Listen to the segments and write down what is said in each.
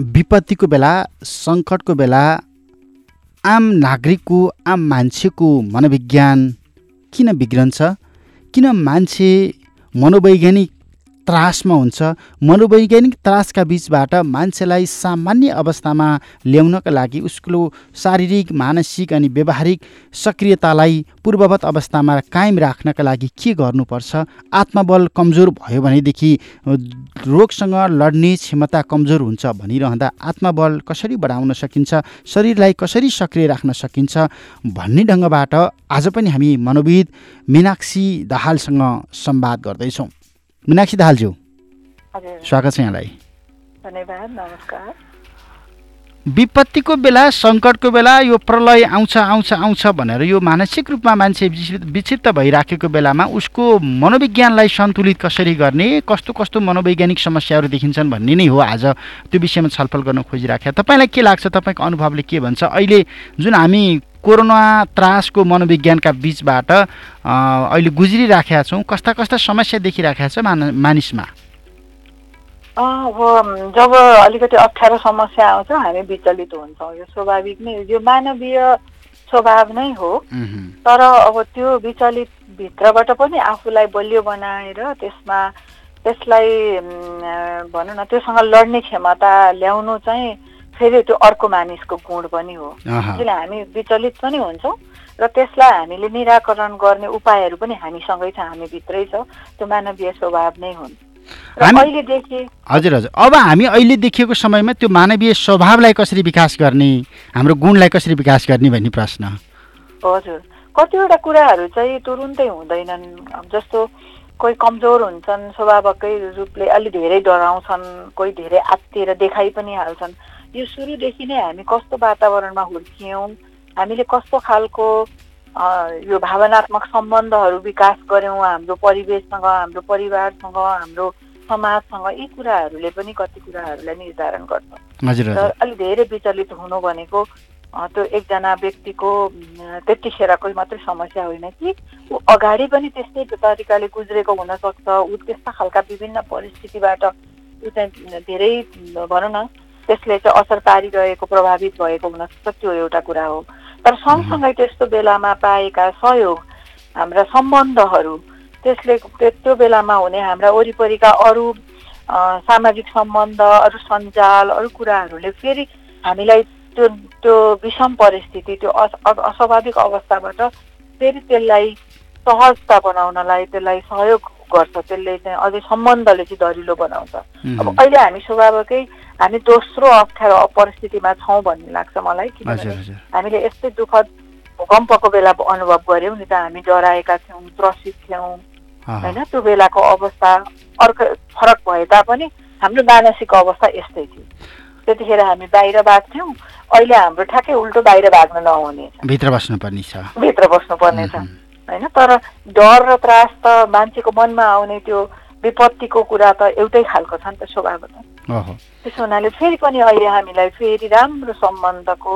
विपत्तिको बेला सङ्कटको बेला आम नागरिकको आम मान्छेको मनोविज्ञान किन बिग्रन्छ? किन मान्छे मनोवैज्ञानिक त्रासमा हुन्छ। मनोवैज्ञानिक त्रासका बिचबाट मान्छेलाई सामान्य अवस्थामा ल्याउनका लागि उसको शारीरिक मानसिक अनि व्यवहारिक सक्रियतालाई पूर्ववत अवस्थामा कायम राख्नका लागि के गर्नुपर्छ? आत्मबल कमजोर भयो भनेदेखि रोगसँग लड्ने क्षमता कमजोर हुन्छ भनिरहँदा आत्मबल कसरी बढाउन सकिन्छ? शरीरलाई कसरी सक्रिय राख्न सकिन्छ? भन्ने ढङ्गबाट आज पनि हामी मनोविद मिनाक्षी दाहालसँग संवाद गर्दैछौँ। मिनाक्षी दाहालज्यू स्वागत छ यहाँलाई। धन्यवाद नमस्कार। विपत्तिको बेला सङ्कटको बेला यो प्रलय आउँछ आउँछ आउँछ भनेर यो मानसिक रूपमा मान्छे विक्षिप्त भइराखेको बेलामा उसको मनोविज्ञानलाई सन्तुलित कसरी गर्ने कस्तो कस्तो मनोवैज्ञानिक समस्याहरू देखिन्छन् भन्ने नै हो आज त्यो विषयमा छलफल गर्न खोजिराखेका तपाईँलाई के लाग्छ तपाईँको अनुभवले के भन्छ? अहिले जुन हामी कोरोना त्रासको मनोविज्ञानका बिचबाट अहिले गुज्रिराखेका छौँ कस्ता कस्ता समस्या देखिराखेका छ मान मानिसमा? अब जब अलिकति अप्ठ्यारो समस्या आउँछ हामी विचलित हुन्छौँ। यो स्वाभाविक नै यो मानवीय स्वभाव नै हो। तर अब त्यो विचलित भित्रबाट पनि आफूलाई बलियो बनाएर त्यसमा त्यसलाई भनौँ न त्योसँग लड्ने क्षमता ल्याउनु चाहिँ फेरि त्यो अर्को मानिसको गुण पनि हो। त्यसले हामी विचलित पनि हुन्छौँ र त्यसलाई हामीले निराकरण गर्ने उपायहरू पनि हामीसँगै छ। हामीभित्रै छ। त्यो मानवीय स्वभाव नै हुन्। हजुर हजुर। अब हामी अहिले देखिएको समयमा त्यो मानवीय स्वभावलाई कसरी विकास गर्ने हाम्रो गुणलाई कसरी विकास गर्ने भन्ने प्रश्न। हजुर। कतिवटा कुराहरू चाहिँ तुरुन्तै हुँदैनन्। जस्तो कोही कमजोर हुन्छन् स्वभावकै रूपले अलि धेरै डराउँछन् कोही धेरै आत्तिएर देखाइ पनि हाल्छन्। यो सुरुदेखि नै हामी कस्तो वातावरणमा हुर्कियौँ हामीले कस्तो खालको यो भावनात्मक सम्बन्धहरू विकास गऱ्यौँ हाम्रो परिवेशसँग हाम्रो परिवारसँग हाम्रो समाजसँग यी कुराहरूले पनि कति कुराहरूलाई निर्धारण गर्छ। र अलिक धेरै विचलित हुनु भनेको त्यो एकजना व्यक्तिको त्यतिखेरको मात्रै समस्या होइन कि ऊ अगाडि पनि त्यस्तै तरिकाले गुज्रेको हुनसक्छ। ऊ त्यस्ता खालका विभिन्न परिस्थितिबाट ऊ चाहिँ धेरै भनौँ न त्यसले चाहिँ असर पारिरहेको प्रभावित भएको हुनसक्छ। त्यो एउटा कुरा हो। तर सँगसँगै त्यस्तो बेलामा पाएका सहयोग हाम्रा सम्बन्धहरू त्यसले त्यो बेलामा हुने हाम्रा वरिपरिका अरू सामाजिक सम्बन्ध अरू सञ्जाल अरू कुराहरूले फेरि हामीलाई त्यो त्यो विषम परिस्थिति त्यो अस्वाभाविक अवस्थाबाट फेरि त्यसलाई सहजता बनाउनलाई त्यसलाई सहयोग गर्छ त्यसले चाहिँ अझै सम्बन्धले चाहिँ दरिलो बनाउँछ। अब अहिले हामी स्वभावकै हामी दोस्रो अप्ठ्यारो परिस्थितिमा छौँ भन्ने लाग्छ मलाई किनभने हामीले यस्तै दुःखद भूकम्पको बेला अनुभव गऱ्यौँ नि त हामी डराएका थियौँ त्रसित थियौँ होइन? त्यो बेलाको अवस्था अर्को फरक भए तापनि हाम्रो मानसिक अवस्था यस्तै थियो। त्यतिखेर हामी बाहिर भाग्थ्यौँ अहिले हाम्रो ठ्याक्कै उल्टो बाहिर भाग्न नहुने भित्र बस्नुपर्ने छ। भित्र बस्नुपर्ने छ। होइन? तर डर र त्रास त मान्छेको मनमा आउने त्यो विपत्तिको कुरा त एउटै खालको छ नि त स्वभावत। त्यसो हुनाले फेरि पनि अहिले हामीलाई फेरि राम्रो सम्बन्धको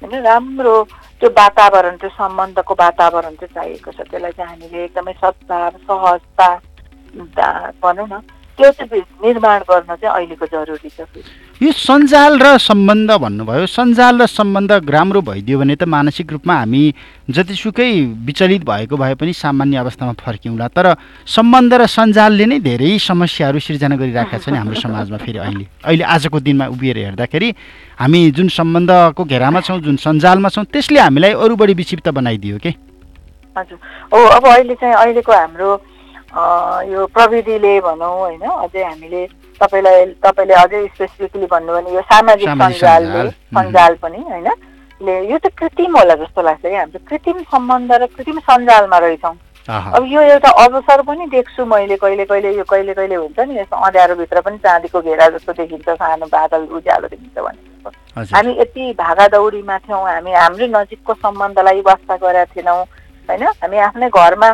होइन? राम्रो त्यो वातावरण त्यो सम्बन्धको वातावरण चाहिँ चाहिएको छ। त्यसलाई चाहिँ हामीले एकदमै सद्भाव सहजता भनौँ न त्यो चाहिँ निर्माण गर्न चाहिँ अहिलेको जरुरी छ यो सञ्जाल र सम्बन्ध भन्नुभयो। सञ्जाल र सम्बन्ध राम्रो भइदियो भने त मानसिक रूपमा हामी जतिसुकै विचलित भएको भए पनि सामान्य अवस्थामा फर्क्यौँला तर सम्बन्ध र सञ्जालले नै धेरै समस्याहरू सिर्जना गरिराखेका छ नि हाम्रो समाजमा फेरि अहिले। अहिले आजको दिनमा उभिएर हेर्दाखेरि हामी जुन सम्बन्धको घेरामा छौँ जुन सञ्जालमा छौँ त्यसले हामीलाई अरू बढी विक्षिप्त बनाइदियो के? हजुर। हो अब अहिले चाहिँ अहिलेको हाम्रो यो प्रविधिले भनौँ होइन अझै हामीले तपाईँलाई तपाईँले अझै स्पेसिफिकली भन्नुभयो भने यो सामाजिक सञ्जालले सञ्जाल पनि होइन? यो चाहिँ कृत्रिम होला जस्तो लाग्छ कि हाम्रो कृत्रिम सम्बन्ध र कृत्रिम सञ्जालमा रहेछौँ। अब यो एउटा अवसर पनि देख्छु मैले कहिले कहिले यो कहिले कहिले हुन्छ नि यस्तो अँध्यारोभित्र पनि चाँदीको घेरा जस्तो देखिन्छ सानो बादल उज्यालो देखिन्छ भने हामी यति भागादौडीमा थियौँ हामी हाम्रै नजिकको सम्बन्धलाई वास्ता गरेका थिएनौँ होइन? हामी आफ्नै घरमा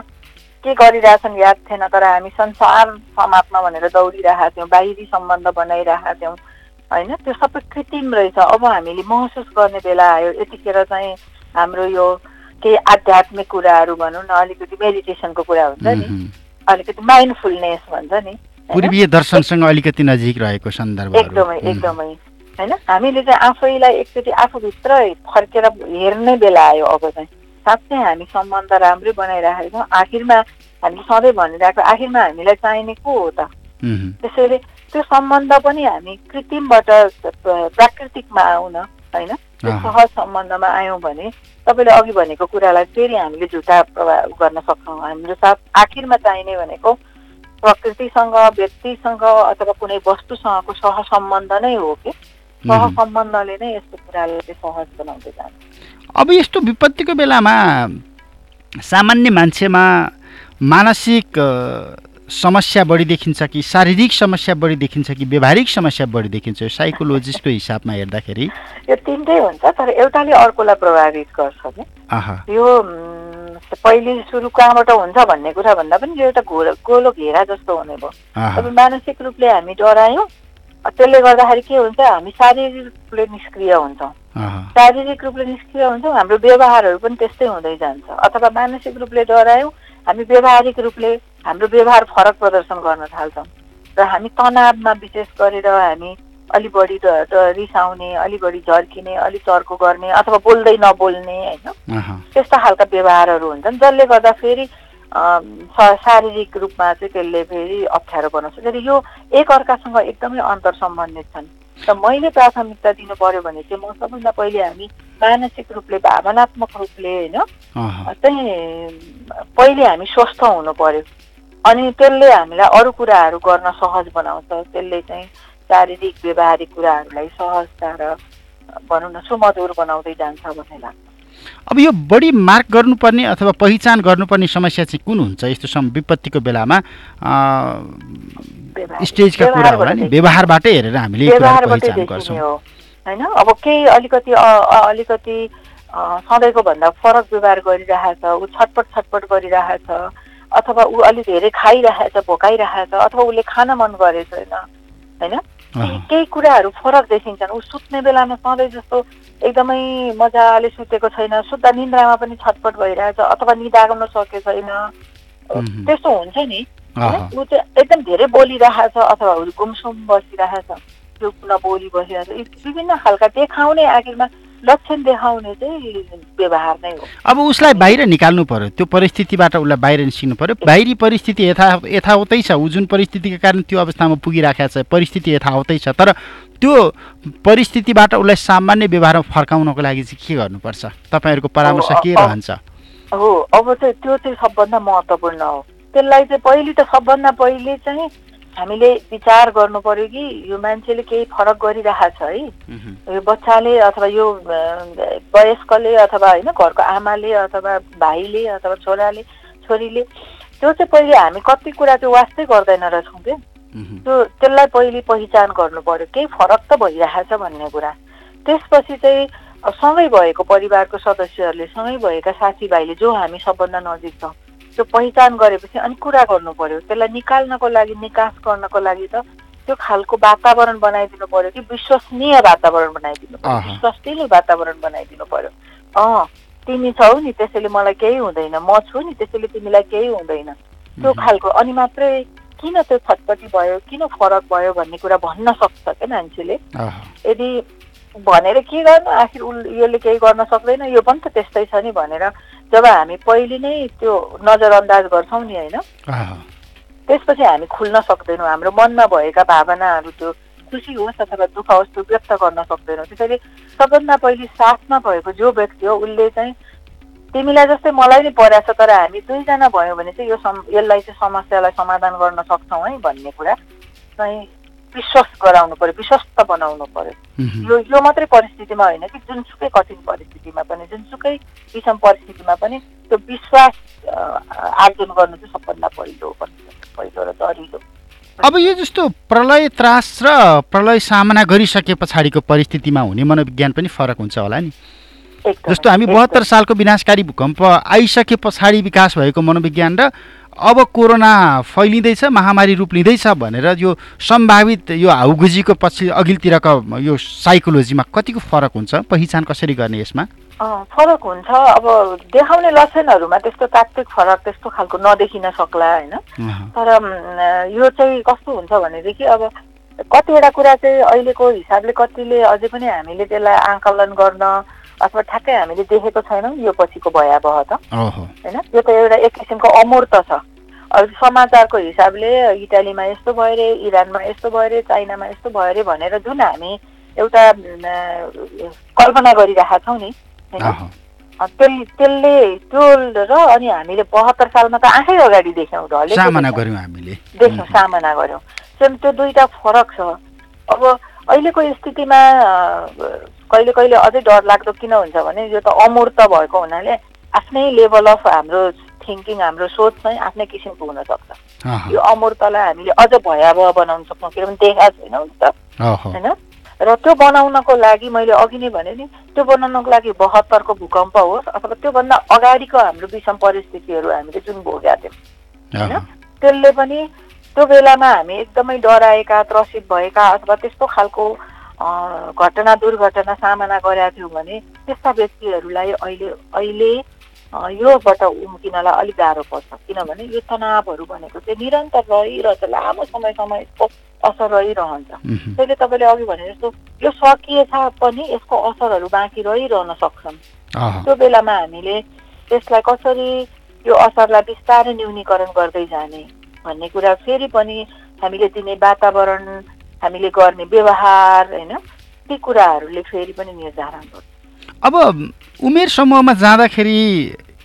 के गरिरहेछन् याद थिएन तर हामी संसार समात्न भनेर दौडिरहेका थियौँ बाहिरी सम्बन्ध बनाइरहेका थियौँ होइन? त्यो सबै कृत्रिम रहेछ। अब हामीले महसुस गर्ने बेला आयो। यतिखेर चाहिँ हाम्रो यो केही आध्यात्मिक कुराहरू भनौँ न अलिकति मेडिटेसनको कुरा हुन्छ नि। अलिकति माइन्डफुलनेस भन्छ नि पूर्वीय दर्शनसँग अलिकति नजिक रहेको सन्दर्भ एकदमै एकदमै। होइन? हामीले चाहिँ आफैलाई एकचोटि आफूभित्र फर्केर हेर्ने बेला आयो अब चाहिँ। साँच्चै हामी सम्बन्ध राम्रै बनाइराखेको छौँ। आखिरमा हामीले सधैँ भनिरहेको आखिरमा हामीलाई चाहिने को हो त? त्यसैले त्यो सम्बन्ध पनि हामी कृत्रिमबाट प्राकृतिकमा आउँ न होइन? त्यो सहज सम्बन्धमा आयौँ भने तपाईँले अघि भनेको कुरालाई फेरि हामीले झुटा प्रभाव गर्न सक्छौँ। हाम्रो साथ आखिरमा चाहिने भनेको प्रकृतिसँग व्यक्तिसँग अथवा कुनै वस्तुसँगको सहसम्बन्ध नै हो कि? सहसम्बन्धले नै यस्तो कुरालाई सहज बनाउँदै जान्छ। अब यस्तो विपत्तिको बेलामा सामान्य मान्छेमा मानसिक समस्या बढी देखिन्छ कि शारीरिक समस्या बढी देखिन्छ कि व्यवहारिक समस्या बढी देखिन्छ? साइकोलोजिस्टको हिसाबमा हेर्दाखेरि। यो तिनटै हुन्छ तर एउटाले अर्कोलाई प्रभावित गर्छ कि यो पहिले सुरु कहाँबाट हुन्छ भन्ने कुरा भन्दा पनि यो एउटा घोलो गोलो घेरा जस्तो हुने भयो। मानसिक रूपले हामी डरायौँ त्यसले गर्दाखेरि के हुन्छ हामी शारीरिक रूपले निष्क्रिय हुन्छौँ। शारीरिक रूपले निष्क्रिय हुन्छौँ हाम्रो व्यवहारहरू पनि त्यस्तै हुँदै जान्छ। अथवा मानसिक रूपले डरायौँ हामी व्यवहारिक रूपले हाम्रो व्यवहार फरक प्रदर्शन गर्न थाल्छौँ। र हामी तनावमा विशेष गरेर हामी अलि बढी रिसाउने अलि बढी झर्किने अलि चर्को गर्ने अथवा बोल्दै नबोल्ने होइन? त्यस्ता खालका व्यवहारहरू हुन्छन् जसले गर्दा फेरि शारीरिक रूपमा चाहिँ त्यसले फेरि अप्ठ्यारो बनाउँछ फेरि यो एक अर्कासँग एकदमै अन्तर सम्बन्धित छन् र मैले प्राथमिकता दिनु पर्यो भने चाहिँ म सबभन्दा पहिले हामी मानसिक रूपले भावनात्मक रूपले होइन चाहिँ पहिले हामी स्वस्थ हुनु पर्यो अनि त्यसले हामीलाई अरू कुराहरू गर्न सहज बनाउँछ। त्यसले चाहिँ शारीरिक व्यवहारिक कुराहरूलाई सहजता र भनौँ न सुमधुर बनाउँदै जान्छ भन्ने लाग्छ। अब यो बढी मार्क गर्नुपर्ने अथवा पहिचान गर्नुपर्ने समस्या चाहिँ कुन हुन्छ? यस्तो विपत्तिको बेलामा स्टेजका कुरा होला नि। व्यवहारबाटै हेरेर हामीले पहिचान गर्छौँ। होइन? अब केही अलिकति अलिकति सधैँको भन्दा फरक व्यवहार गरिरहेछ ऊ छटपट छटपट गरिरहेछ अथवा ऊ अलिक धेरै खाइरहेछ भोकाइरहेछ अथवा उसले खान मन गरेको छैन होइन? केही कुराहरू फरक देखिन्छन्। ऊ सुत्ने बेलामा सधैँ जस्तो एकदमै मजाले सुतेको छैन। सुत्दा निन्द्रामा पनि छटपट भइरहेछ अथवा निदाग्न सकेको छैन। त्यस्तो हुन्छ नि। ऊ चाहिँ एकदम धेरै बोलिरहेछ अथवा गुमसुम बसिरहेछ। त्यो नबोली बसिरहेछ। विभिन्न खालका देखाउने आखिरमा लक्षण देखाउने चाहिँ व्यवहार नै हो। अब उसलाई बाहिर निकाल्नु पर्यो। त्यो परिस्थितिबाट उसलाई बाहिर निस्किनु पर्यो। बाहिरी परिस्थिति यथा यथावतै छ। ऊ जुन परिस्थितिका कारण त्यो अवस्थामा पुगिराखेको छ परिस्थिति यथावतै छ। तर त्यो परिस्थितिबाट उसलाई सामान्य व्यवहारमा फर्काउनको लागि चाहिँ के गर्नुपर्छ? तपाईँहरूको परामर्श के रहन्छ? हो अब चाहिँ त्यो चाहिँ सबभन्दा महत्त्वपूर्ण हो। त्यसलाई चाहिँ पहिले त सबभन्दा पहिले चाहिँ हामीले विचार गर्नु पर्यो कि यो मान्छेले केही फरक गरिरहेछ है। यो बच्चाले अथवा यो वयस्कले अथवा होइन घरको आमाले अथवा भाइले अथवा छोराले छोरीले त्यो चाहिँ पहिले हामी कति कुरा त्यो वास्तै गर्दैन रहेछौँ क्या। त्यो त्यसलाई पहिले पहिचान गर्नु पर्यो। केही फरक त भइरहेछ भन्ने कुरा। त्यसपछि चाहिँ सँगै भएको परिवारको सदस्यहरूले सँगै भएका साथीभाइले जो हामी सबभन्दा नजिक छौँ त्यो पहिचान गरेपछि अनि कुरा गर्नु पर्यो। त्यसलाई निकाल्नको लागि निकास गर्नको लागि त त्यो खालको वातावरण बनाइदिनु पर्यो कि विश्वसनीय वातावरण बनाइदिनु पर्यो। विश्वसनीय वातावरण बनाइदिनु पर्यो। अँ तिमी छौ नि त्यसैले मलाई केही हुँदैन। म छु नि त्यसैले तिमीलाई केही हुँदैन। त्यो खालको अनि मात्रै किन त्यो छटपटी भयो किन फरक भयो भन्ने कुरा भन्न सक्छ क्या मान्छेले? यदि भनेर के गर्नु? आखिर उल यसले केही गर्न सक्दैन। यो पनि त त्यस्तै छ नि भनेर जब हामी पहिले नै त्यो नजरअन्दाज गर्छौँ नि होइन? त्यसपछि हामी खुल्न सक्दैनौँ। हाम्रो मनमा भएका भावनाहरू त्यो खुसी होस् अथवा दुःख होस् त्यो व्यक्त गर्न सक्दैनौँ। त्यसैले सबभन्दा पहिले साथमा भएको जो व्यक्ति हो उसले चाहिँ तिमीलाई जस्तै मलाई नै परेको छ तर हामी दुईजना भयौँ भने चाहिँ यो सम यसलाई चाहिँ समस्यालाई समाधान गर्न सक्छौँ है भन्ने कुरा चाहिँ विश्वास गराउनु पर्यो विश्वस्त बनाउनु पर्यो यो यो मात्रै परिस्थितिमा होइन कि जुनसुकै कठिन परिस्थितिमा पनि जुनसुकै विषम परिस्थितिमा पनि त्यो विश्वास आर्जन गर्नु चाहिँ सबभन्दा पहिलो। पहिलो र दरिलो अब यो जस्तो प्रलय त्रास र प्रलय सामना गरिसके पछाडिको परिस्थितिमा हुने मनोविज्ञान पनि फरक हुन्छ होला नि। जस्तो हामी। बहत्तर सालको विनाशकारी भूकम्प आइसके पछाडि विकास भएको मनोविज्ञान र अब कोरोना फैलिँदैछ महामारी रूप लिँदैछ भनेर यो सम्भावित यो हाउगुजीको पछि अघिल्तिरको यो साइकोलोजीमा कतिको फरक हुन्छ? पहिचान कसरी गर्ने यसमा? फरक हुन्छ। अब देखाउने लक्षणहरूमा त्यस्तो तात्विक फरक त्यस्तो खालको नदेखिन सक्ला होइन? तर यो चाहिँ कस्तो हुन्छ भनेदेखि अब कतिवटा कुरा चाहिँ अहिलेको हिसाबले कतिले अझै पनि हामीले त्यसलाई आकलन गर्न अथवा ठ्याक्कै हामीले देखेको छैनौँ यो पछिको भयावह त होइन? यो त एउटा एक किसिमको अमूर्त छ। अब समाचारको हिसाबले इटालीमा यस्तो भयो अरे इरानमा यस्तो भयो अरे चाइनामा यस्तो भयो अरे भनेर जुन हामी एउटा कल्पना गरिरहेका छौँ नि होइन? त्यस त्यसले त्यो र अनि हामीले बहत्तर सालमा त आँखै अगाडि देख्यौँ ढलेको सामना देख्यौँ। गऱ्यौँ हामीले। देख्यौँ सामना गऱ्यौँ। त्यो दुईटा फरक छ। अब अहिलेको स्थितिमा कहिले कहिले अझै डर लाग्दो किन हुन्छ भने यो त अमूर्त भएको हुनाले आफ्नै लेभल अफ हाम्रो थिङ्किङ हाम्रो सोच चाहिँ आफ्नै किसिमको हुनसक्छ यो अमूर्तलाई हामीले अझ भयावह बनाउन सक्छौँ किनभने देखाएको छैनौँ नि त होइन? र त्यो बनाउनको लागि मैले अघि नै भने नि त्यो बनाउनको लागि बहत्तरको भूकम्प होस् अथवा त्योभन्दा अगाडिको हाम्रो विषम परिस्थितिहरू हामीले जुन भोगेका थियौँ। अह, त्यसले पनि त्यो बेलामा हामी एकदमै डराएका त्रसित भएका अथवा त्यस्तो खालको घटना दुर्घटना सामना गरेका थियौँ भने त्यस्ता व्यक्तिहरूलाई अहिले अहिले योबाट उम्किनलाई अलिक गाह्रो पर्छ। किनभने यो तनावहरू भनेको चाहिँ निरन्तर रहिरहन्छ लामो समयसम्म यसको असर रहिरहन्छ। त्यसले तपाईँले अघि भने जस्तो यो सकिएछ पनि यसको असरहरू बाँकी रहिरहन सक्छन्। त्यो बेलामा हामीले त्यसलाई कसरी यो असरलाई बिस्तारै न्यूनीकरण गर्दै जाने भन्ने कुरा फेरि पनि हामीले दिने वातावरण हामीले गर्ने व्यवहार होइन? ती कुराहरूले फेरि पनि निर्धारण गर्छ अब उमेर समूहमा जाँदाखेरि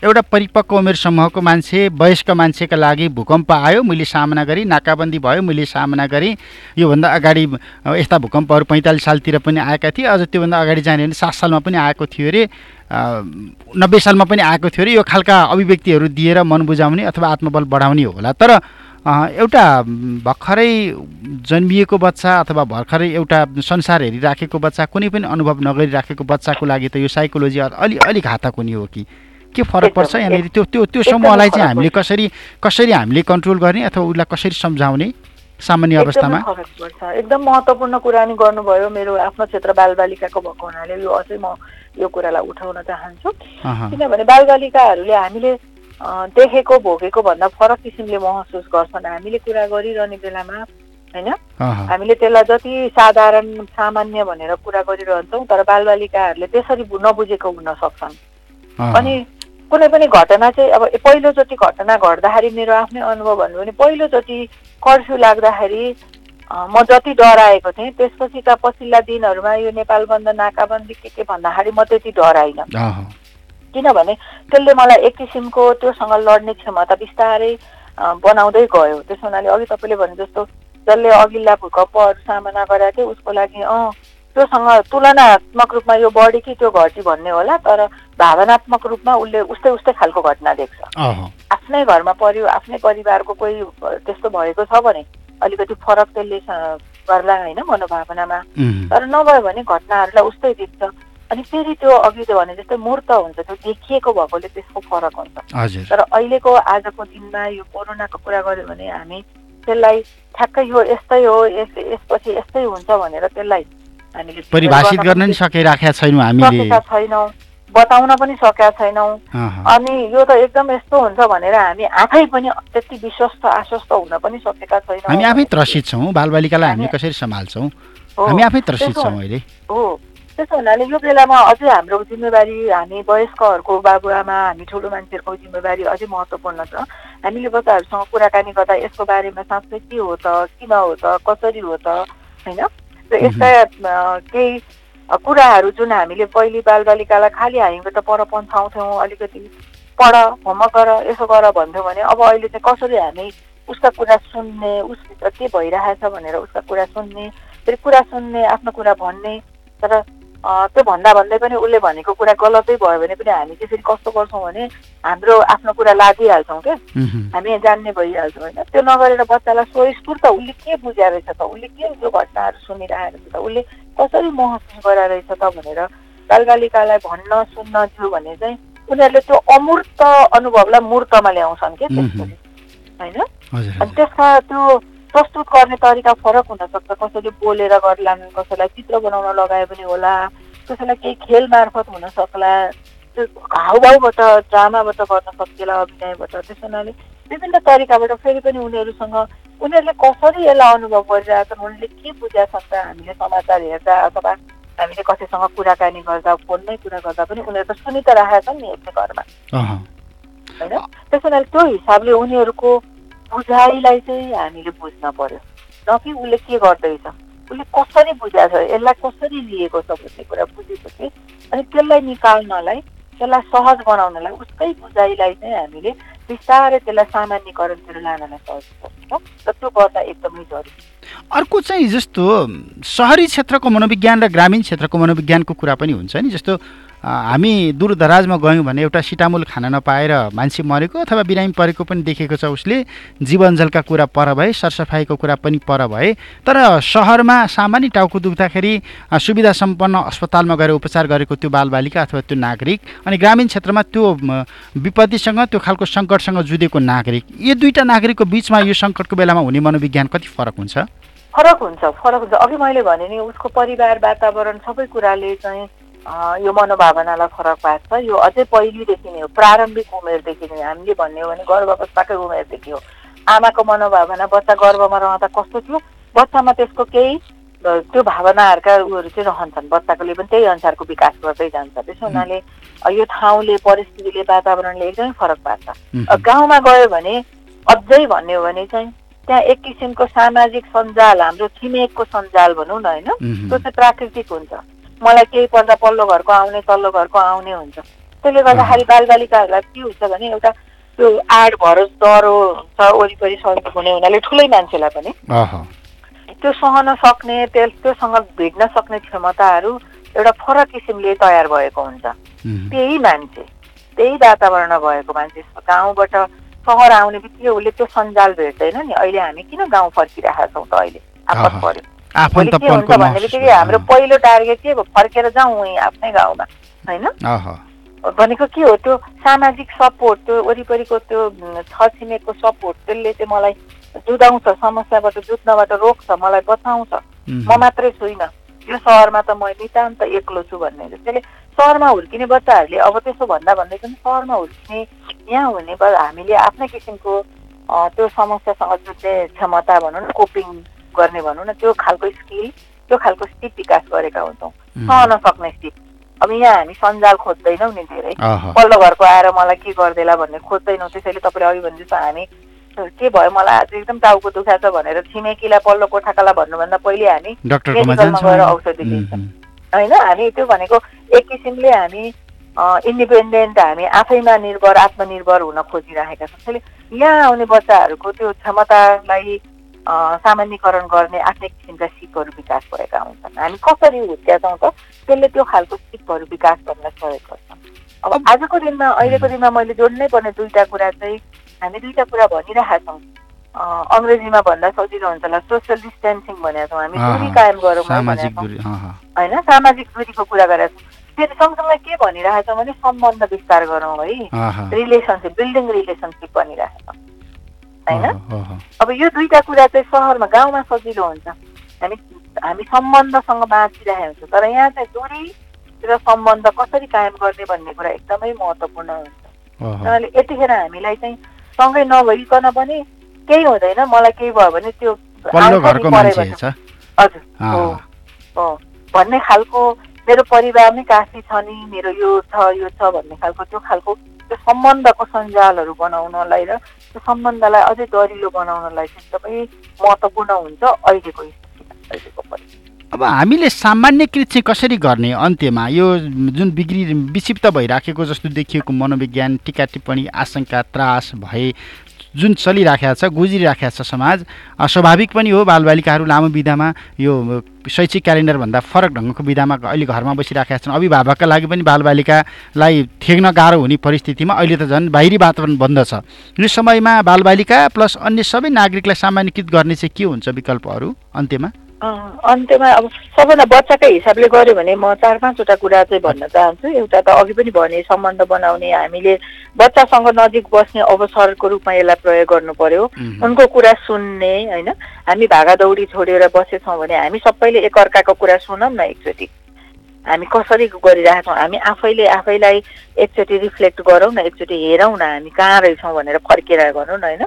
एउटा परिपक्व उमेर समूहको मान्छे वयस्क मान्छेका लागि भूकम्प आयो मैले सामना गरेँ नाकाबन्दी भयो मैले सामना गरेँ। योभन्दा अगाडि यस्ता भूकम्पहरू पैँतालिस सालतिर पनि आएका थिए अझ त्योभन्दा अगाडि जाने भने सात सालमा पनि आएको थियो अरे नब्बे सालमा पनि आएको थियो अरे यो खालका अभिव्यक्तिहरू दिएर मन बुझाउने अथवा आत्मबल बढाउने होला। तर एउटा भर्खरै जन्मिएको बच्चा अथवा भर्खरै एउटा संसार हेरिराखेको बच्चा कुनै पनि अनुभव नगरिराखेको बच्चाको लागि त यो साइकोलोजी अलि अलिक घातक हुने हो कि? के फरक पर्छ? यहाँनिर त्यो त्यो त्यो समूहलाई चाहिँ हामीले कसरी कसरी हामीले कन्ट्रोल गर्ने अथवा उसलाई कसरी सम्झाउने सामान्य अवस्थामा? फरक पर्छ। एकदम महत्त्वपूर्ण कुरा नि गर्नुभयो। मेरो आफ्नो क्षेत्र बालबालिकाको भएको हुनाले यो अझै म यो कुरालाई उठाउन चाहन्छु। किनभने बालबालिकाहरूले हामीले देखेको भोगेको भन्दा फरक किसिमले महसुस गर्छन्। हामीले कुरा गरिरहने बेलामा होइन? हामीले त्यसलाई जति साधारण सामान्य भनेर कुरा गरिरहन्छौँ तर बालबालिकाहरूले त्यसरी नबुझेको हुन सक्छन्। अनि कुनै पनि घटना चाहिँ अब पहिलोचोटि घटना घट्दाखेरि मेरो आफ्नै अनुभव भन्नु भने पहिलोचोटि कर्फ्यू लाग्दाखेरि म जति डराएको थिएँ त्यसपछिका पछिल्ला दिनहरूमा यो नेपाल बन्द नाकाबन्दी के के भन्दाखेरि म त्यति डराइनँ। किनभने त्यसले मलाई एक किसिमको त्योसँग लड्ने क्षमता बिस्तारै बनाउँदै गयो। त्यस हुनाले अघि तपाईँले भने जस्तो जसले अघिल्ला भूकम्पहरू सामना थियो उसको लागि अँ त्योसँग तुलनात्मक रूपमा यो बढी कि त्यो घटी भन्ने होला तर भावनात्मक रूपमा उसले उस्तै उस्तै खालको घटना देख्छ। आफ्नै घरमा पर्यो आफ्नै परिवारको कोही त्यस्तो भएको छ भने अलिकति फरक त्यसले गर्ला होइन मनोभावनामा। तर नभयो भने घटनाहरूलाई उस्तै देख्छ। अनि फेरि त्यो अघि त्यो भने जस्तै मूर्त हुन्छ त्यो देखिएको भएकोले त्यसको फरक हुन्छ। तर अहिलेको आजको दिनमा यो कोरोनाको कुरा गऱ्यो भने हामी त्यसलाई ठ्याक्कै यो यस्तै हो यस यसपछि यस्तै हुन्छ भनेर त्यसलाई हामीले परिभाषित गर्न नि सकिराखेका छैनौँ हामीले। छैनौँ बताउन पनि सकेका छैनौँ। अनि यो त एकदम यस्तो हुन्छ भनेर हामी आफै पनि त्यति विश्वस्त आश्वस्त हुन पनि सकेका छैनौँ। हामी आफै त्रसित छौँ बालबालिकालाई हामी कसरी सम्हाल्छौँ? हामी आफै त्रसित छौँ अहिले। हो। त्यसो हुनाले यो बेलामा अझै हाम्रो जिम्मेवारी हामी वयस्कहरूको बाबुआमा हामी ठुलो मान्छेहरूको जिम्मेवारी अझै महत्त्वपूर्ण छ। हामीले बच्चाहरूसँग कुराकानी गर्दा यसको बारेमा साँच्चै के हो त किन हो त कसरी हो त होइन? र यस्ता केही कुराहरू जुन हामीले पहिले बालबालिकालाई खालि हामीबाट पर पन्छाउँथ्यौँ अलिकति पढ होमवर्क गर यसो गर भन्थ्यौँ भने अब अहिले चाहिँ कसरी हामी उसका कुरा सुन्ने उसभित्र के भइरहेछ भनेर उसका कुरा सुन्ने फेरि कुरा सुन्ने आफ्नो कुरा भन्ने तर त्यो भन्दा भन्दै पनि उसले भनेको कुरा गलतै भयो भने पनि हामी फेरि कस्तो गर्छौँ भने हाम्रो आफ्नो कुरा लादिहाल्छौँ क्या। हामी जान्ने भइहाल्छौँ होइन। त्यो नगरेर बच्चालाई स्वस्फूर्त उसले के बुझाएको रहेछ त? उसले के त्यो घटनाहरू सुनिरहेको छ त? उसले कसरी महसुस गराइरहेछ त भनेर बालबालिकालाई भन्न सुन्न दियो भने चाहिँ उनीहरूले त्यो अमूर्त अनुभवलाई मूर्तमा ल्याउँछन् क्या त्यसपछि होइन? अनि त्यसका त्यो प्रस्तुत गर्ने तरिका फरक हुनसक्छ कसैले बोलेर गर्लान् कसैलाई चित्र बनाउन लगाए पनि होला कसैलाई केही खेल मार्फत हुन सक्ला त्यो हाउभाउबाट ड्रामाबाट गर्न सकिएला अभिनयबाट। त्यस हुनाले विभिन्न तरिकाबाट फेरि पनि उनीहरूसँग उनीहरूले कसरी यसलाई अनुभव गरिरहेछन् उनीहरूले के बुझाएको छ हामीले समाचार हेर्दा अथवा हामीले कसैसँग कुराकानी गर्दा फोनमै कुरा गर्दा पनि उनीहरू त सुनि त राखेका छन् नि घरमा। होइन? त्यस हुनाले त्यो हिसाबले उनीहरूको बुझाइलाई चाहिँ हामीले बुझ्न पर्यो। न कि उसले के गर्दैछ? उसले कसरी बुझाएको छ? यसलाई कसरी लिएको छ भन्ने कुरा बुझेपछि अनि त्यसलाई निकाल्नलाई त्यसलाई सहज बनाउनलाई उसकै बुझाइलाई चाहिँ हामीले बिस्तारै त्यसलाई सामान्यकरणतिर लानलाई सहज पर्छ र त्यो गर्दा एकदमै जरुरी। अर्को चाहिँ जस्तो सहरी क्षेत्रको मनोविज्ञान र ग्रामीण क्षेत्रको मनोविज्ञानको कुरा पनि हुन्छ नि जस्तो हामी दूरदराजमा गयौँ भने एउटा सिटामुल खान नपाएर मान्छे मरेको अथवा बिरामी परेको पनि देखेको छ उसले। जीवनजलका कुरा पर भए सरसफाइको कुरा पनि पर भए। तर सहरमा सामान्य टाउको दुख्दाखेरि सुविधा सम्पन्न अस्पतालमा गएर उपचार गरेको त्यो बालबालिका अथवा त्यो नागरिक अनि ग्रामीण क्षेत्रमा त्यो विपत्तिसँग त्यो खालको सङ्कटसँग जुधेको नागरिक यो दुईवटा नागरिकको बिचमा यो सङ्कटको बेलामा हुने मनोविज्ञान कति फरक हुन्छ? फरक हुन्छ फरक हुन्छ। अघि मैले भने नि उसको परिवार वातावरण सबै कुराले चाहिँ यो मनोभावनालाई फरक पार्छ। यो अझै पहिलेदेखि नै हो। प्रारम्भिक उमेरदेखि नै हामीले भन्ने हो भने गर्भावस्थाकै उमेरदेखि हो। आमाको मनोभावना बच्चा गर्भमा रहँदा कस्तो थियो? बच्चामा त्यसको केही त्यो भावनाहरूका उयोहरू चाहिँ रहन्छन्। बच्चाकोले पनि त्यही अनुसारको विकास गर्दै जान्छ। त्यसो हुनाले यो ठाउँले परिस्थितिले वातावरणले एकदमै फरक पार्छ। गाउँमा गयो भने अझै भन्ने हो भने चाहिँ त्यहाँ एक किसिमको सामाजिक सञ्जाल हाम्रो छिमेकको सञ्जाल भनौँ न होइन? त्यो चाहिँ प्राकृतिक हुन्छ। मलाई केही पर्दा पल्लो घरको आउने तल्लो घरको आउने हुन्छ। त्यसले गर्दाखेरि बालबालिकाहरूलाई के हुन्छ भने एउटा त्यो आड भरोस डह्रो हुन्छ वरिपरि सजिलो हुने हुनाले ठुलै मान्छेलाई पनि त्यो सहन सक्ने त्यस त्योसँग भिड्न सक्ने क्षमताहरू एउटा फरक किसिमले तयार भएको हुन्छ। त्यही मान्छे त्यही वातावरण भएको मान्छे गाउँबाट सहर आउने बित्तिकै उसले त्यो सञ्जाल भेट्दैन नि। अहिले हामी किन गाउँ फर्किरहेका छौँ त अहिले? आपत अहँ। भोलि के हुन्छ आफन्तपनको भन्ने महसुस बित्तिकै हाम्रो। पहिलो टार्गेट के फर्केर जाउँ यहीँ आफ्नै गाउँमा होइन? भनेको के हो? त्यो सामाजिक सपोर्ट त्यो वरिपरिको त्यो छरछिमेकको सपोर्ट त्यसले चाहिँ मलाई जुदाउँछ समस्याबाट जुत्नबाट रोक्छ मलाई बचाउँछ। उहुँ, म मात्रै छुइनँ। यो सहरमा त म नितान्त एक्लो छु भन्ने त्यसले सहरमा हुर्किने बच्चाहरूले अब त्यसो भन्दा भन्दै पनि सहरमा हुर्किने यहाँ हुने हामीले आफ्नै किसिमको त्यो समस्यासँग जुझ्ने क्षमता भनौँ न कोपिङ गर्ने भनौँ न त्यो खालको स्किल त्यो खालको सिप विकास गरेका हुन्छौँ। सहन सक्ने सिप अब यहाँ हामी सञ्जाल खोज्दैनौँ नि धेरै। पल्लो घरको आएर मलाई के गरिदिएला भन्ने खोज्दैनौँ। त्यसैले तपाईँले अघि भने जस्तो हामी के भयो मलाई आज एकदम टाउको दुखाएको छ भनेर छिमेकीलाई पल्लो कोठाकालाई भन्नुभन्दा पहिले हामी मेडिकलमा गएर औषधि लिन्छौँ। होइन हामी त्यो भनेको एक किसिमले हामी इन्डिपेन्डेन्ट हामी आफैमा निर्भर आत्मनिर्भर हुन खोजिरहेका छौँ। त्यसले यहाँ आउने बच्चाहरूको त्यो क्षमतालाई सामान्यकरण गर्ने आफ्नै किसिमका सिपहरू विकास भएका हुन्छन्। हामी कसरी हुर्किया छौँ त त्यसले त्यो खालको सिपहरू विकास गर्न सहयोग गर्छ। अब आजको दिनमा अहिलेको दिनमा मैले जोड्नै पर्ने दुईवटा कुरा चाहिँ हामी दुईवटा कुरा भनिरहेका छौँ अङ्ग्रेजीमा भन्दा सजिलो हुन्छ होला सोसियल डिस्टेन्सिङ भनेका छौँ हामी दूरी कायम गरौँ होइन सामाजिक दूरीको कुरा गरेका छौँ फेरि सँगसँगै के भनिरहेको छौँ भने सम्बन्ध विस्तार गरौँ है। रिलेसनसिप बिल्डिङ रिलेसनसिप भनिरहेको छौँ होइन अब यो दुईटा कुरा चाहिँ सहरमा गाउँमा सजिलो हुन्छ हामी हामी सम्बन्धसँग बाँचिरहेको हुन्छौँ तर यहाँ चाहिँ दूरी र सम्बन्ध कसरी कायम गर्ने भन्ने कुरा एकदमै महत्त्वपूर्ण हुन्छ उनीहरूले यतिखेर हामीलाई चाहिँ सँगै नभइकन पनि केही हुँदैन मलाई केही भयो भने त्यो हजुर भन्ने खालको मेरो परिवारमै काफी छ नि मेरो यो छ यो छ भन्ने खालको त्यो खालको त्यो सम्बन्धको सञ्जालहरू बनाउनलाई र त्यो सम्बन्धलाई अझै दरिलो बनाउनलाई चाहिँ एकदमै महत्त्वपूर्ण हुन्छ अहिलेको अहिलेको परिस्थितिमा अब हामीले सामान्यकृत चाहिँ कसरी गर्ने अन्त्यमा? यो जुन बिग्रि विक्षिप्त भइराखेको जस्तो देखिएको मनोविज्ञान टिका टिप्पणी आशंका त्रास भए जुन चलिराखेको छ गुजिराखेको छ समाज स्वाभाविक पनि हो बालबालिकाहरू लामो विधामा यो शैक्षिक क्यालेन्डरभन्दा फरक ढङ्गको विधामा अहिले घरमा बसिराखेका छन्। अभिभावकका लागि पनि बालबालिकालाई थेग्न गाह्रो हुने परिस्थितिमा अहिले त झन् बाहिरी वातावरण बन्द छ। यो समयमा बालबालिका प्लस अन्य सबै नागरिकलाई सामान्यकृत गर्ने चाहिँ के हुन्छ विकल्पहरू? अन्त्यमा अन्त्यमा अब सबैलाई बच्चाकै हिसाबले गऱ्यो भने म चार पाँचवटा कुरा चाहिँ भन्न चाहन्छु। एउटा त अघि पनि भने सम्बन्ध बनाउने हामीले बच्चासँग नजिक बस्ने अवसरको रूपमा यसलाई प्रयोग गर्नु पर्यो। उनको कुरा सुन्ने होइन? हामी भागादौडी छोडेर बसेछौँ भने हामी सबैले एकअर्काको कुरा सुनौँ न एकचोटि। हामी कसरी गरिरहेका छौँ हामी आफैले आफैलाई एकचोटि रिफ्लेक्ट गरौँ न एकचोटि हेरौँ न हामी कहाँ रहेछौँ भनेर फर्केर गरौँ न होइन?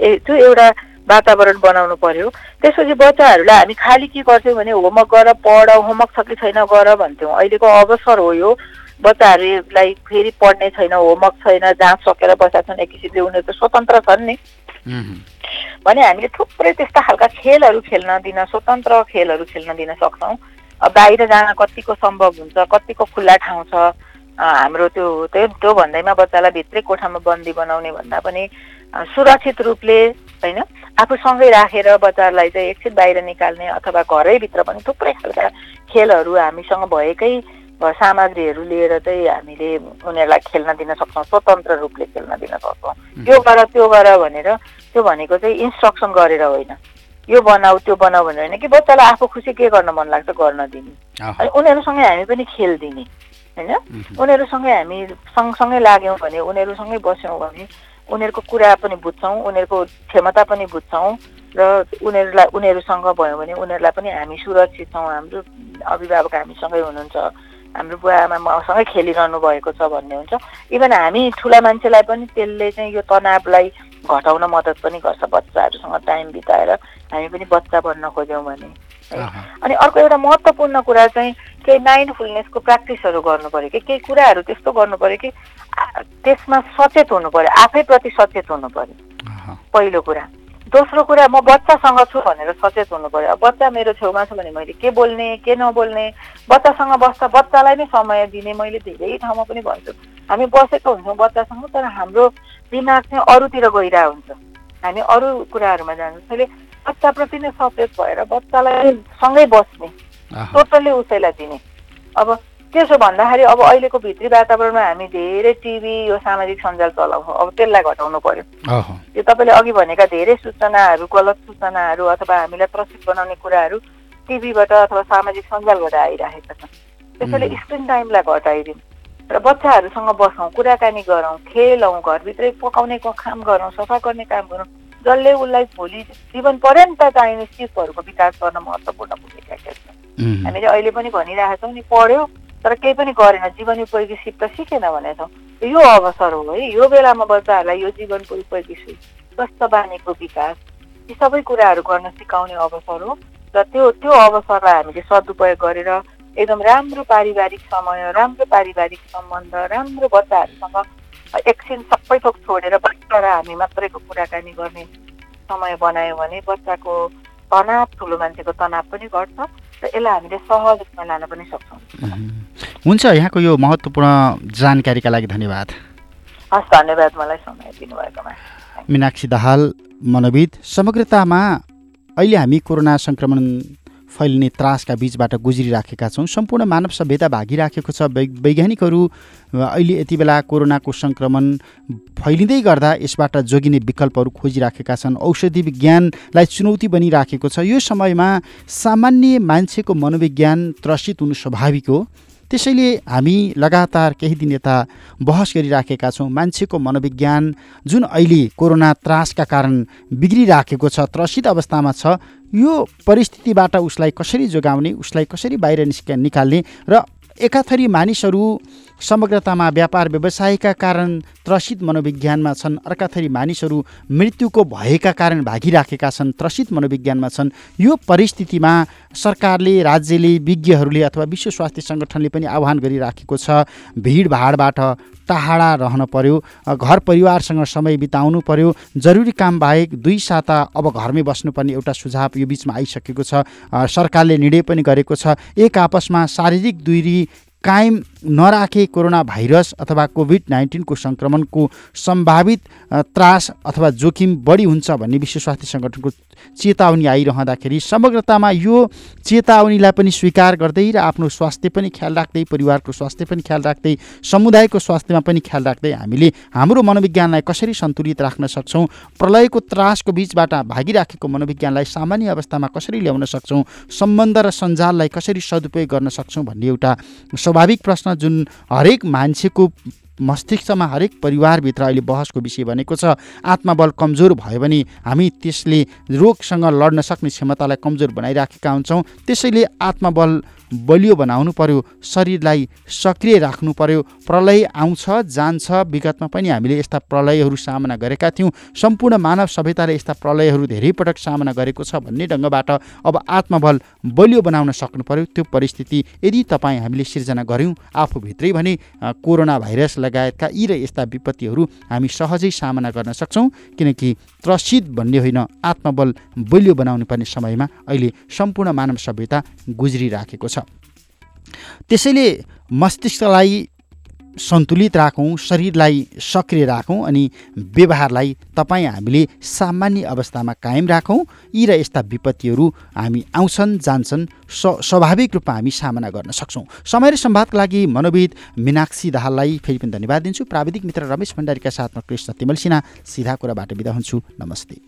ए त्यो एउटा वातावरण बनाउनु पर्यो। त्यसपछि बच्चाहरूलाई हामी खालि के गर्थ्यौँ भने होमवर्क गर पढ होमवर्क छ कि छैन गर भन्थ्यौँ। अहिलेको अवसर हो यो। बच्चाहरूलाई फेरि पढ्ने छैन होमवर्क छैन जहाँ सकेर बसेका छन् एक किसिमले उनीहरू त स्वतन्त्र छन् नि। भने हामीले थुप्रै त्यस्ता खालका खेलहरू खेल्न दिन स्वतन्त्र खेलहरू खेल्न दिन सक्छौँ। बाहिर जान कतिको सम्भव हुन्छ कतिको खुल्ला ठाउँ छ। हाम्रो त्यो त्यो त्यो भन्दैमा बच्चालाई भित्रै कोठामा बन्दी बनाउने भन्दा पनि सुरक्षित रूपले होइन आफूसँगै राखेर बच्चाहरूलाई चाहिँ एकछिन बाहिर निकाल्ने अथवा घरैभित्र पनि थुप्रै खालका खेलहरू हामीसँग भएकै सामग्रीहरू लिएर चाहिँ हामीले उनीहरूलाई खेल्न दिन सक्छौँ स्वतन्त्र रूपले खेल्न दिन सक्छौँ। यो गर त्यो गर भनेर त्यो भनेको चाहिँ इन्स्ट्रक्सन गरेर होइन। यो बनाऊ त्यो बनाऊ भनेर होइन कि बच्चालाई आफू खुसी के गर्न मन लाग्छ गर्न दिने। अनि उनीहरूसँगै हामी पनि खेलिदिने होइन? मह्म। उनीहरूसँगै हामी सँगसँगै लाग्यौँ भने उनीहरूसँगै बस्यौँ भने उनीहरूको कुरा पनि बुझ्छौँ उनीहरूको क्षमता पनि बुझ्छौँ र उनीहरूलाई उनीहरूसँग भयो भने उनीहरूलाई पनि हामी सुरक्षित छौँ हाम्रो अभिभावक हामीसँगै हुनुहुन्छ हाम्रो बुवा आमा मसँगै खेलिरहनु भएको छ भन्ने हुन्छ। इभन हामी ठुला मान्छेलाई पनि त्यसले चाहिँ यो तनावलाई घटाउन मद्दत पनि गर्छ बच्चाहरूसँग टाइम बिताएर। हामी पनि बच्चा बन्न खोज्यौँ भने। अनि अर्को एउटा महत्त्वपूर्ण कुरा चाहिँ केही माइन्डफुलनेसको प्र्याक्टिसहरू गर्नु पऱ्यो कि केही कुराहरू त्यस्तो गर्नु पऱ्यो कि त्यसमा सचेत हुनु पऱ्यो आफैप्रति सचेत हुनु पऱ्यो पहिलो कुरा। दोस्रो कुरा म बच्चासँग छु भनेर सचेत हुनु पऱ्यो अब बच्चा मेरो छेउमा छ भने मैले के बोल्ने के नबोल्ने बच्चासँग बस्दा बच्चालाई नै समय दिने मैले धेरै ठाउँमा पनि भन्छु। हामी बसेको हुन्छौँ बच्चासँग तर हाम्रो दिमाग चाहिँ अरूतिर गइरहेको हुन्छ। हामी अरू कुराहरूमा जान्छौँ। त्यसैले बच्चाप्रति नै सचेत भएर बच्चालाई सँगै बस्ने। टोटल्ली उसैलाई दिने। अब त्यसो भन्दाखेरि अब अहिलेको भित्री वातावरणमा हामी धेरै टिभी यो सामाजिक सञ्जाल चलाउँछौँ अब त्यसलाई घटाउनु पर्यो। यो तपाईँले अघि भनेका धेरै सूचनाहरू गलत सूचनाहरू अथवा हामीलाई त्रसित बनाउने कुराहरू टिभीबाट अथवा सामाजिक सञ्जालबाट आइरहेका छन्। त्यसैले. स्क्रिन टाइमलाई घटाइदिउँ। र बच्चाहरूसँग बसौँ कुराकानी गरौँ खेलौँ घरभित्रै पकाउने काम गरौँ सफा गर्ने काम गरौँ। जसले उसलाई भोलि जीवन पर्यन्त चाहिने सिपहरूको विकास गर्न महत्त्वपूर्ण भूमिका खेल्छ। हामीले अहिले पनि भनिरहेका छौँ नि पढ्यो तर केही पनि गरेन जीवन उपयोगी सिप त सिकेन भनेछौँ यो अवसर हो है यो बेलामा बच्चाहरूलाई यो जीवन उपयोगी सिप स्वस्थ बानीको विकास यी सबै कुराहरू गर्न सिकाउने अवसर हो। र त्यो त्यो अवसरलाई हामीले सदुपयोग गरेर एकदम राम्रो पारिवारिक समय राम्रो पारिवारिक सम्बन्ध राम्रो बच्चाहरूसँग एकछिन सबै थोक छोडेर बच्चा र हामी मात्रैको कुराकानी गर्ने समय बनायो भने बच्चाको तनाव ठुलो मान्छेको तनाव पनि घट्छ र यसलाई हामीले सहज रूपमा लान पनि सक्छौँ। हुन्छ यहाँको यो महत्त्वपूर्ण जानकारीका लागि धन्यवाद हस् धन्यवाद मलाई समय दिनुभएकोमा मीनाक्षी दाहाल मनोविद समग्रतामा अहिले हामी कोरोना सङ्क्रमण फैलिने त्रासका बिचबाट गुज्रिराखेका छौँ। सम्पूर्ण मानव सभ्यता भागिराखेको छ। वैज्ञानिकहरू अहिले यति बेला कोरोनाको सङ्क्रमण फैलिँदै गर्दा यसबाट जोगिने विकल्पहरू खोजिराखेका छन्। औषधि विज्ञानलाई चुनौती बनिराखेको छ। यो समयमा सामान्य मान्छेको मनोविज्ञान त्रसित हुनु स्वाभाविक हो। त्यसैले हामी लगातार केही दिन यता बहस गरिराखेका छौँ। मान्छेको मनोविज्ञान जुन अहिले कोरोना त्रासका कारण बिग्रिराखेको छ त्रसित अवस्थामा छ यो परिस्थितिबाट उसलाई कसरी जोगाउने उसलाई कसरी बाहिर निस्क निकाल्ने र एकाथरी मानिसहरू समग्रतामा व्यापार व्यवसायका कारण त्रसित मनोविज्ञानमा छन्। अर्काथरी मानिसहरू मृत्युको भयका कारण भागिराखेका छन्। त्रसित मनोविज्ञानमा छन्। यो परिस्थितिमा सरकारले राज्यले विज्ञहरूले अथवा विश्व स्वास्थ्य सङ्गठनले पनि आह्वान गरिराखेको छ। भिडभाडबाट टाढा रहन पर्यो घर परिवारसँग समय बिताउनु पर्यो। जरुरी काम बाहेक दुई साता अब घरमै बस्नुपर्ने एउटा सुझाव यो बिचमा आइसकेको छ। सरकारले निर्णय पनि गरेको छ। एक आपसमा शारीरिक दूरी कायम नराखे कोरोना भाइरस अथवा कोभिड नाइन्टिनको सङ्क्रमणको सम्भावित त्रास अथवा जोखिम बढी हुन्छ भन्ने विश्व स्वास्थ्य सङ्गठनको चेतावनी आइरहँदाखेरि समग्रतामा यो चेतावनीलाई पनि स्वीकार गर्दै र आफ्नो स्वास्थ्य पनि ख्याल राख्दै परिवारको स्वास्थ्य पनि ख्याल राख्दै समुदायको स्वास्थ्यमा पनि ख्याल राख्दै हामीले हाम्रो मनोविज्ञानलाई कसरी सन्तुलित राख्न सक्छौँ प्रलयको त्रासको बिचबाट भागिराखेको मनोविज्ञानलाई सामान्य अवस्थामा कसरी ल्याउन सक्छौँ सम्बन्ध र सञ्जाललाई कसरी सदुपयोग गर्न सक्छौँ भन्ने एउटा स्वाभाविक प्रश्न जुन हरेक मान्छेको मस्तिष्कमा हरेक परिवारभित्र अहिले बहसको विषय बनेको छ आत्मबल कमजोर भयो भने हामी त्यसले रोगसँग लड्न सक्ने क्षमतालाई कमजोर बनाइराखेका हुन्छौँ। त्यसैले आत्मबल बलियो बनाउनु पर्यो शरीरलाई सक्रिय राख्नु पर्यो प्रलय आउँछ जान्छ। विगतमा पनि हामीले यस्ता प्रलयहरू सामना गरेका थियौँ। सम्पूर्ण मानव सभ्यताले यस्ता प्रलयहरू धेरै पटक सामना गरेको छ भन्ने ढङ्गबाट अब आत्मबल बलियो बनाउन सक्नु पर्यो। त्यो परिस्थिति यदि तपाईँ हामीले सिर्जना गऱ्यौँ आफूभित्रै भने कोरोना भाइरस लगायतका यी र यस्ता विपत्तिहरू हामी सहजै सामना गर्न सक्छौँ। किनकि त्रसित भन्ने होइन आत्मबल बलियो बनाउनु पर्ने समयमा अहिले सम्पूर्ण मानव सभ्यता गुज्रिराखेको छ। त्यसैले मस्तिष्कलाई सन्तुलित राखौँ शरीरलाई सक्रिय राखौँ अनि व्यवहारलाई तपाईँ हामीले सामान्य अवस्थामा कायम राखौँ। यी र यस्ता विपत्तिहरू हामी आउँछन् जान्छन् स्वाभाविक रूपमा हामी सामना गर्न सक्छौँ। समय र सम्वादका लागि मनोविद मिनाक्षी दाहाललाई फेरि पनि धन्यवाद दिन्छु। प्राविधिक मित्र रमेश भण्डारीका साथमा कृष्ण तिमल सिन्हा सिधा कुराबाट बिदा हुन्छु। नमस्ते।